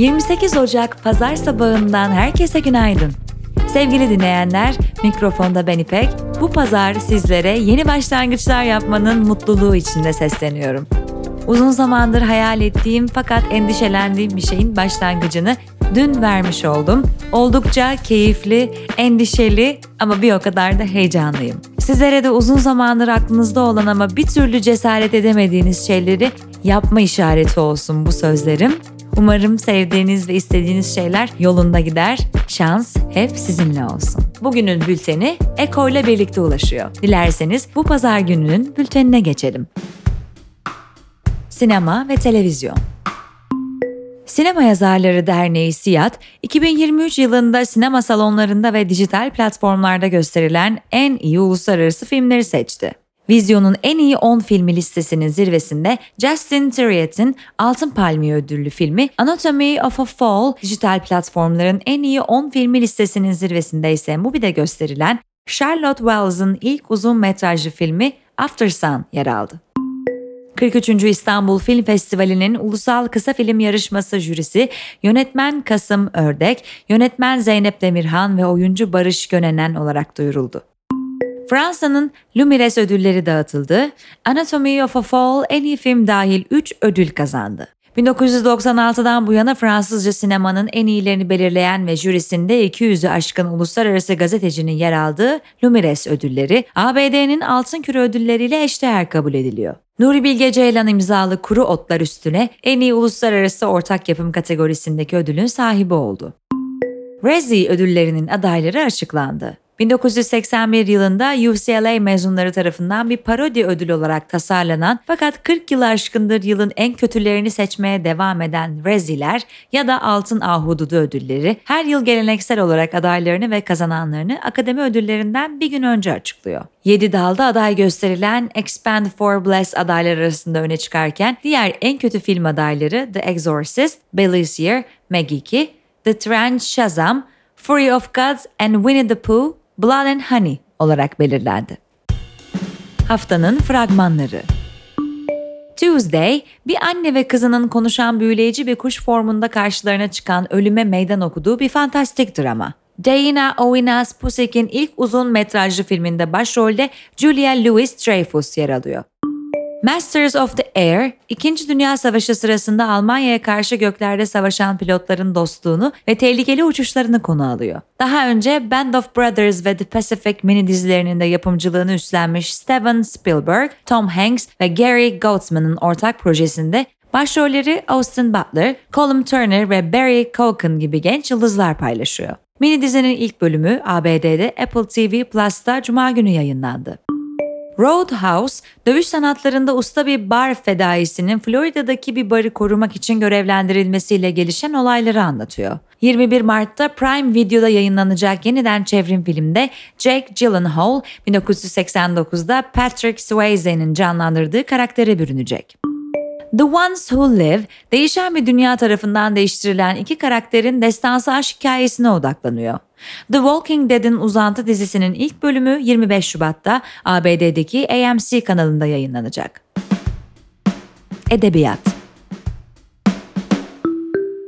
28 Ocak Pazar sabahından herkese günaydın. Sevgili dinleyenler, mikrofonda ben İpek. Bu pazar sizlere yeni başlangıçlar yapmanın mutluluğu içinde sesleniyorum. Uzun zamandır hayal ettiğim fakat endişelendiğim bir şeyin başlangıcını dün vermiş oldum. Oldukça keyifli, endişeli ama bir o kadar da heyecanlıyım. Sizlere de uzun zamandır aklınızda olan ama bir türlü cesaret edemediğiniz şeyleri yapma işareti olsun bu sözlerim. Umarım sevdiğiniz ve istediğiniz şeyler yolunda gider. Şans hep sizinle olsun. Bugünün bülteni Eko ile birlikte ulaşıyor. Dilerseniz bu pazar gününün bültenine geçelim. Sinema ve televizyon. Sinema Yazarları Derneği SİAD, 2023 yılında sinema salonlarında ve dijital platformlarda gösterilen en iyi uluslararası filmleri seçti. Vizyonun en iyi 10 filmi listesinin zirvesinde Justin Triet'in Altın Palmiye ödüllü filmi Anatomy of a Fall, dijital platformların en iyi 10 filmi listesinin zirvesinde ise Mubi'de gösterilen Charlotte Wells'ın ilk uzun metrajlı filmi After Sun yer aldı. 43. İstanbul Film Festivali'nin ulusal kısa film yarışması jürisi yönetmen Kasım Ördek, yönetmen Zeynep Demirhan ve oyuncu Barış Gönenen olarak duyuruldu. Fransa'nın Lumires ödülleri dağıtıldı. Anatomy of a Fall en iyi film dahil 3 ödül kazandı. 1996'dan bu yana Fransızca sinemanın en iyilerini belirleyen ve jürisinde 200'ü aşkın uluslararası gazetecinin yer aldığı Lumires ödülleri, ABD'nin Altın Küre ödülleriyle eşdeğer kabul ediliyor. Nuri Bilge Ceylan imzalı Kuru Otlar üstüne en iyi uluslararası ortak yapım kategorisindeki ödülün sahibi oldu. Razzie ödüllerinin adayları açıklandı. 1981 yılında UCLA mezunları tarafından bir parodi ödül olarak tasarlanan fakat 40 yıl aşkındır yılın en kötülerini seçmeye devam eden Reziler ya da Altın Ahududu ödülleri her yıl geleneksel olarak adaylarını ve kazananlarını akademi ödüllerinden bir gün önce açıklıyor. 7 dalda aday gösterilen Expand for Bless adaylar arasında öne çıkarken diğer en kötü film adayları The Exorcist, Belizier, Meg 2, The Trench Shazam, Fury of Gods and Winnie the Pooh Blood and Honey olarak belirlendi. Haftanın fragmanları Tuesday, bir anne ve kızının konuşan büyüleyici bir kuş formunda karşılarına çıkan ölüme meydan okuduğu bir fantastik drama. Diana Owinas Pusek'in ilk uzun metrajlı filminde başrolde Julia Louis-Dreyfus yer alıyor. Masters of the Air, İkinci Dünya Savaşı sırasında Almanya'ya karşı göklerde savaşan pilotların dostluğunu ve tehlikeli uçuşlarını konu alıyor. Daha önce Band of Brothers ve The Pacific mini dizilerinin de yapımcılığını üstlenmiş Steven Spielberg, Tom Hanks ve Gary Goldsman'ın ortak projesinde başrolleri Austin Butler, Colin Turner ve Barry Cogan gibi genç yıldızlar paylaşıyor. Mini dizinin ilk bölümü ABD'de Apple TV Plus'ta Cuma günü yayınlandı. Roadhouse, dövüş sanatlarında usta bir bar fedaisinin Florida'daki bir barı korumak için görevlendirilmesiyle gelişen olayları anlatıyor. 21 Mart'ta Prime Video'da yayınlanacak yeniden çevrim filmde Jake Gyllenhaal 1989'da Patrick Swayze'nin canlandırdığı karaktere bürünecek. The Ones Who Live, değişen bir dünya tarafından değiştirilen iki karakterin destansı aşk hikayesine odaklanıyor. The Walking Dead'in uzantı dizisinin ilk bölümü 25 Şubat'ta ABD'deki AMC kanalında yayınlanacak. Edebiyat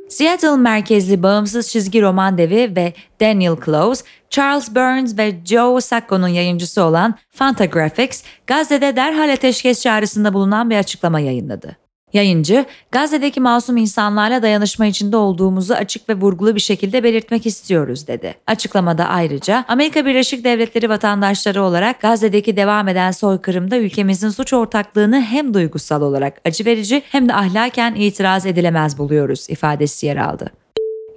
Seattle merkezli bağımsız çizgi roman devi ve Daniel Close, Charles Burns ve Joe Sacco'nun yayıncısı olan Fantagraphics, Gazze'de derhal ateşkes çağrısında bulunan bir açıklama yayınladı. Yayıncı, Gazze'deki masum insanlarla dayanışma içinde olduğumuzu açık ve vurgulu bir şekilde belirtmek istiyoruz dedi. Açıklamada ayrıca Amerika Birleşik Devletleri vatandaşları olarak Gazze'deki devam eden soykırımda ülkemizin suç ortaklığını hem duygusal olarak acı verici hem de ahlaken itiraz edilemez buluyoruz ifadesi yer aldı.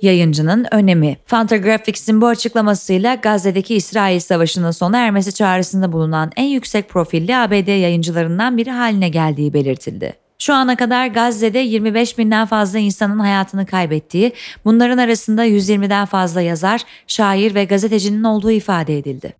Yayıncının önemi. Fantagraphics'in bu açıklamasıyla Gazze'deki İsrail Savaşı'nın sona ermesi çağrısında bulunan en yüksek profilli ABD yayıncılarından biri haline geldiği belirtildi. Şu ana kadar Gazze'de 25 binden fazla insanın hayatını kaybettiği, bunların arasında 120'den fazla yazar, şair ve gazetecinin olduğu ifade edildi.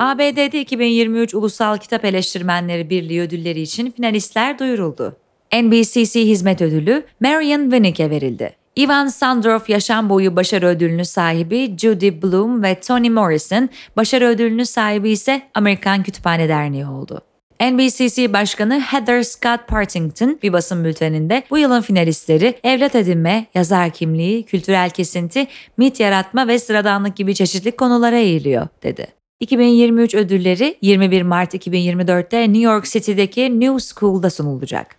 ABD'de 2023 Ulusal Kitap Eleştirmenleri Birliği ödülleri için finalistler duyuruldu. NBCC Hizmet Ödülü Marion Winnick'e verildi. Ivan Sandorf Yaşam Boyu Başarı Ödülünü sahibi Judy Bloom ve Toni Morrison, başarı ödülünü sahibi ise Amerikan Kütüphane Derneği oldu. NBCC Başkanı Heather Scott Partington bir basın bülteninde bu yılın finalistleri evlat edinme, yazar kimliği, kültürel kesinti, mit yaratma ve sıradanlık gibi çeşitli konulara eğiliyor dedi. 2023 ödülleri 21 Mart 2024'te New York City'deki New School'da sunulacak.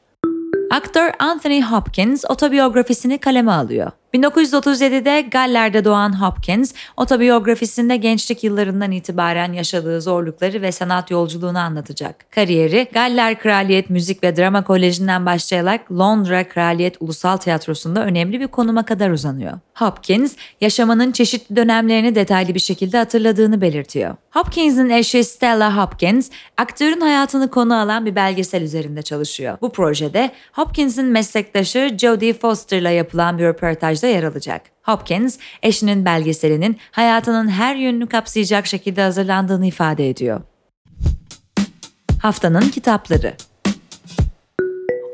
Aktör Anthony Hopkins otobiyografisini kaleme alıyor. 1937'de Galler'de doğan Hopkins, otobiyografisinde gençlik yıllarından itibaren yaşadığı zorlukları ve sanat yolculuğunu anlatacak. Kariyeri, Galler Kraliyet Müzik ve Drama Koleji'nden başlayarak Londra Kraliyet Ulusal Tiyatrosu'nda önemli bir konuma kadar uzanıyor. Hopkins, yaşamının çeşitli dönemlerini detaylı bir şekilde hatırladığını belirtiyor. Hopkins'in eşi Stella Hopkins, aktörün hayatını konu alan bir belgesel üzerinde çalışıyor. Bu projede Hopkins'in meslektaşı Jodie Foster'la yapılan bir röportajda yer alacak. Hopkins, eşinin belgeselinin hayatının her yönünü kapsayacak şekilde hazırlandığını ifade ediyor. Haftanın kitapları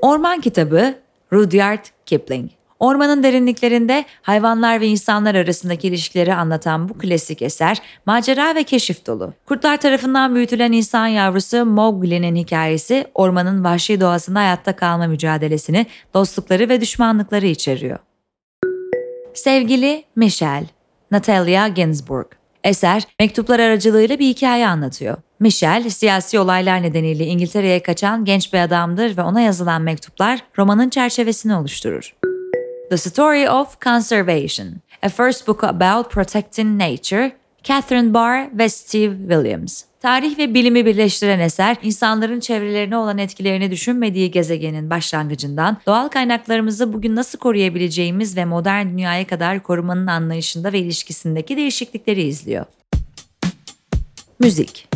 Orman Kitabı Rudyard Kipling Ormanın derinliklerinde hayvanlar ve insanlar arasındaki ilişkileri anlatan bu klasik eser macera ve keşif dolu. Kurtlar tarafından büyütülen insan yavrusu Mowgli'nin hikayesi ormanın vahşi doğasında hayatta kalma mücadelesini, dostlukları ve düşmanlıkları içeriyor. Sevgili Michelle, Natalia Ginsburg Eser, mektuplar aracılığıyla bir hikaye anlatıyor. Michelle, siyasi olaylar nedeniyle İngiltere'ye kaçan genç bir adamdır ve ona yazılan mektuplar romanın çerçevesini oluşturur. The Story of Conservation, a first book about protecting nature, Catherine Barr ve Steve Williams. Tarih ve bilimi birleştiren eser, insanların çevrelerine olan etkilerini düşünmediği gezegenin başlangıcından doğal kaynaklarımızı bugün nasıl koruyabileceğimiz ve modern dünyaya kadar korumanın anlayışında ve ilişkisindeki değişiklikleri izliyor. Müzik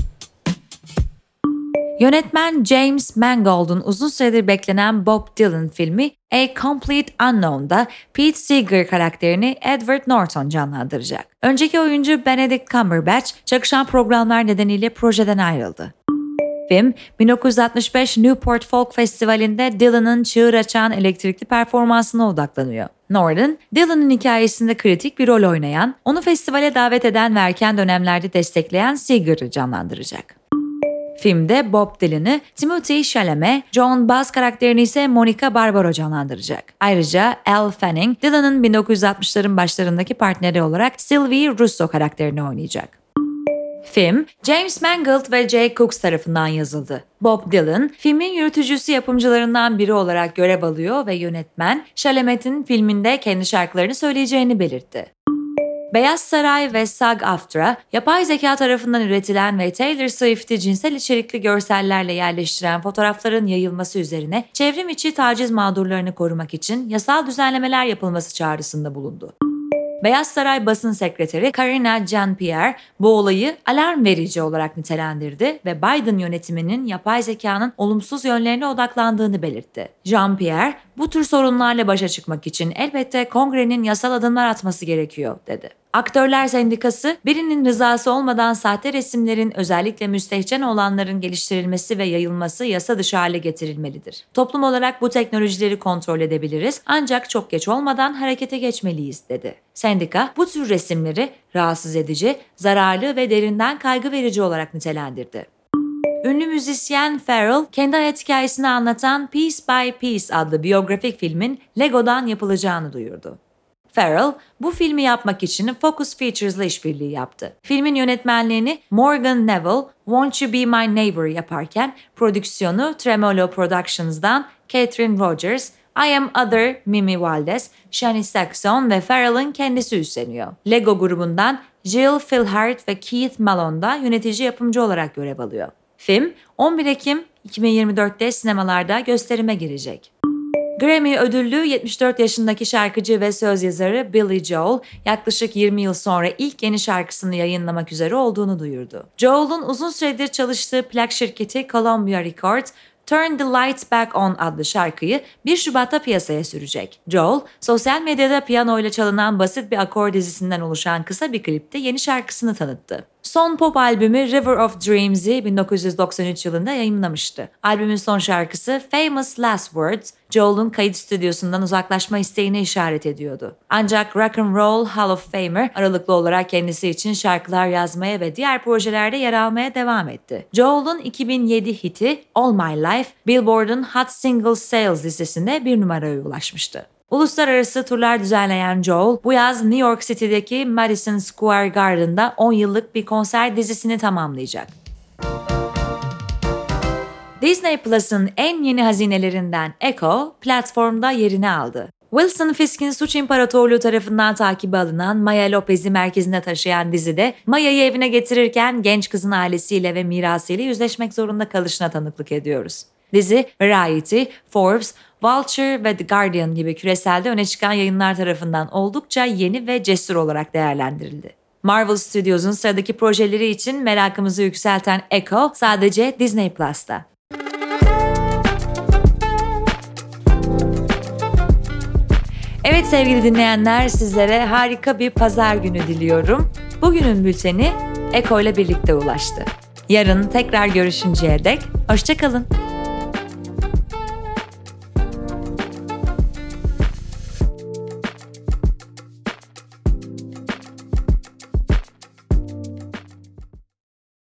Yönetmen James Mangold'un uzun süredir beklenen Bob Dylan filmi A Complete Unknown'da Pete Seeger karakterini Edward Norton canlandıracak. Önceki oyuncu Benedict Cumberbatch çakışan programlar nedeniyle projeden ayrıldı. Film, 1965 Newport Folk Festivali'nde Dylan'ın çığır açan elektrikli performansına odaklanıyor. Norton, Dylan'ın hikayesinde kritik bir rol oynayan, onu festivale davet eden ve erken dönemlerde destekleyen Seeger'ı canlandıracak. Filmde Bob Dylan'ı Timothy Chalamet, John Bass karakterini ise Monica Barbaro canlandıracak. Ayrıca Elle Fanning, Dylan'ın 1960'ların başlarındaki partneri olarak Sylvie Russo karakterini oynayacak. Film, James Mangold ve Jay Cooks tarafından yazıldı. Bob Dylan, filmin yürütücüsü yapımcılarından biri olarak görev alıyor ve yönetmen, Chalamet'in filminde kendi şarkılarını söyleyeceğini belirtti. Beyaz Saray ve SAG-AFTRA, yapay zeka tarafından üretilen ve Taylor Swift'i cinsel içerikli görsellerle yerleştiren fotoğrafların yayılması üzerine çevrim içi taciz mağdurlarını korumak için yasal düzenlemeler yapılması çağrısında bulundu. Beyaz Saray basın sekreteri Karina Jean-Pierre bu olayı alarm verici olarak nitelendirdi ve Biden yönetiminin yapay zekanın olumsuz yönlerine odaklandığını belirtti. Jean-Pierre, bu tür sorunlarla başa çıkmak için elbette kongrenin yasal adımlar atması gerekiyor, dedi. Aktörler Sendikası, birinin rızası olmadan sahte resimlerin özellikle müstehcen olanların geliştirilmesi ve yayılması yasa dışı hale getirilmelidir. Toplum olarak bu teknolojileri kontrol edebiliriz ancak çok geç olmadan harekete geçmeliyiz dedi. Sendika bu tür resimleri rahatsız edici, zararlı ve derinden kaygı verici olarak nitelendirdi. Ünlü müzisyen Pharrell, kendi hayat hikayesini anlatan Piece by Piece adlı biyografik filmin Lego'dan yapılacağını duyurdu. Farrell bu filmi yapmak için Focus Features'la işbirliği yaptı. Filmin yönetmenliğini Morgan Neville, Won't You Be My Neighbor yaparken prodüksiyonu Tremolo Productions'dan Catherine Rogers, I Am Other, Mimi Valdez, Shani Saxon ve Farrell'ın kendisi üstleniyor. Lego grubundan Jill Philhart ve Keith Malone da yönetici yapımcı olarak görev alıyor. Film 11 Ekim 2024'te sinemalarda gösterime girecek. Grammy ödüllü 74 yaşındaki şarkıcı ve söz yazarı Billy Joel yaklaşık 20 yıl sonra ilk yeni şarkısını yayınlamak üzere olduğunu duyurdu. Joel'un uzun süredir çalıştığı plak şirketi Columbia Records Turn the Lights Back On adlı şarkıyı 1 Şubat'ta piyasaya sürecek. Joel, sosyal medyada piyano ile çalınan basit bir akor dizisinden oluşan kısa bir klipte yeni şarkısını tanıttı. Son pop albümü River of Dreams'i 1993 yılında yayınlamıştı. Albümün son şarkısı Famous Last Words, Joel'un kayıt stüdyosundan uzaklaşma isteğine işaret ediyordu. Ancak Rock and Roll Hall of Famer aralıklı olarak kendisi için şarkılar yazmaya ve diğer projelerde yer almaya devam etti. Joel'un 2007 hiti All My Life, Billboard'un Hot Singles Sales listesinde bir numaraya ulaşmıştı. Uluslararası turlar düzenleyen Joel, bu yaz New York City'deki Madison Square Garden'da 10 yıllık bir konser dizisini tamamlayacak. Disney Plus'ın en yeni hazinelerinden Echo, platformda yerini aldı. Wilson Fisk'in Suç İmparatorluğu tarafından takibi alınan Maya Lopez'i merkezine taşıyan dizide Maya'yı evine getirirken genç kızın ailesiyle ve mirasıyla yüzleşmek zorunda kalışına tanıklık ediyoruz. Dizi Variety, Forbes, Vulture ve The Guardian gibi küreselde öne çıkan yayınlar tarafından oldukça yeni ve cesur olarak değerlendirildi. Marvel Studios'un sıradaki projeleri için merakımızı yükselten Echo sadece Disney Plus'ta. Evet sevgili dinleyenler sizlere harika bir pazar günü diliyorum. Bugünün bülteni Eko ile birlikte ulaştı. Yarın tekrar görüşünceye dek hoşçakalın.